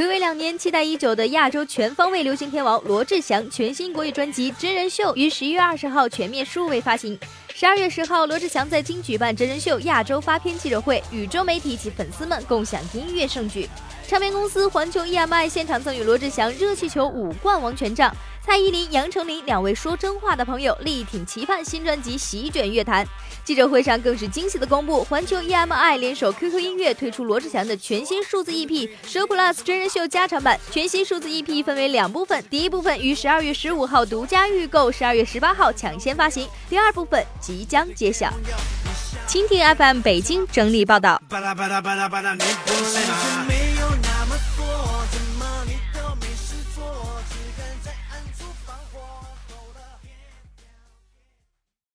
暌违两年，期待已久的亚洲全方位流行天王罗志祥全新国语专辑《真人秀》于十一月二十号全面数位发行。十二月十号，罗志祥在京举办真人秀亚洲发片记者会，与周媒体及粉丝们共享音乐盛举。唱片公司环球 EMI 现场赠予罗志祥热气球五冠王权杖。蔡依林、杨丞琳两位说真话的朋友力挺期盼新专辑席卷乐坛。记者会上更是惊喜的公布，环球 EMI 联手 QQ 音乐推出罗志祥的全新数字 EP《Sho Plus 真人秀加长版》。全新数字 EP 分为两部分，第一部分于十二月十五号独家预购，十二月十八号抢先发行；第二部分即将揭晓。蜻蜓 FM 北京整理报道。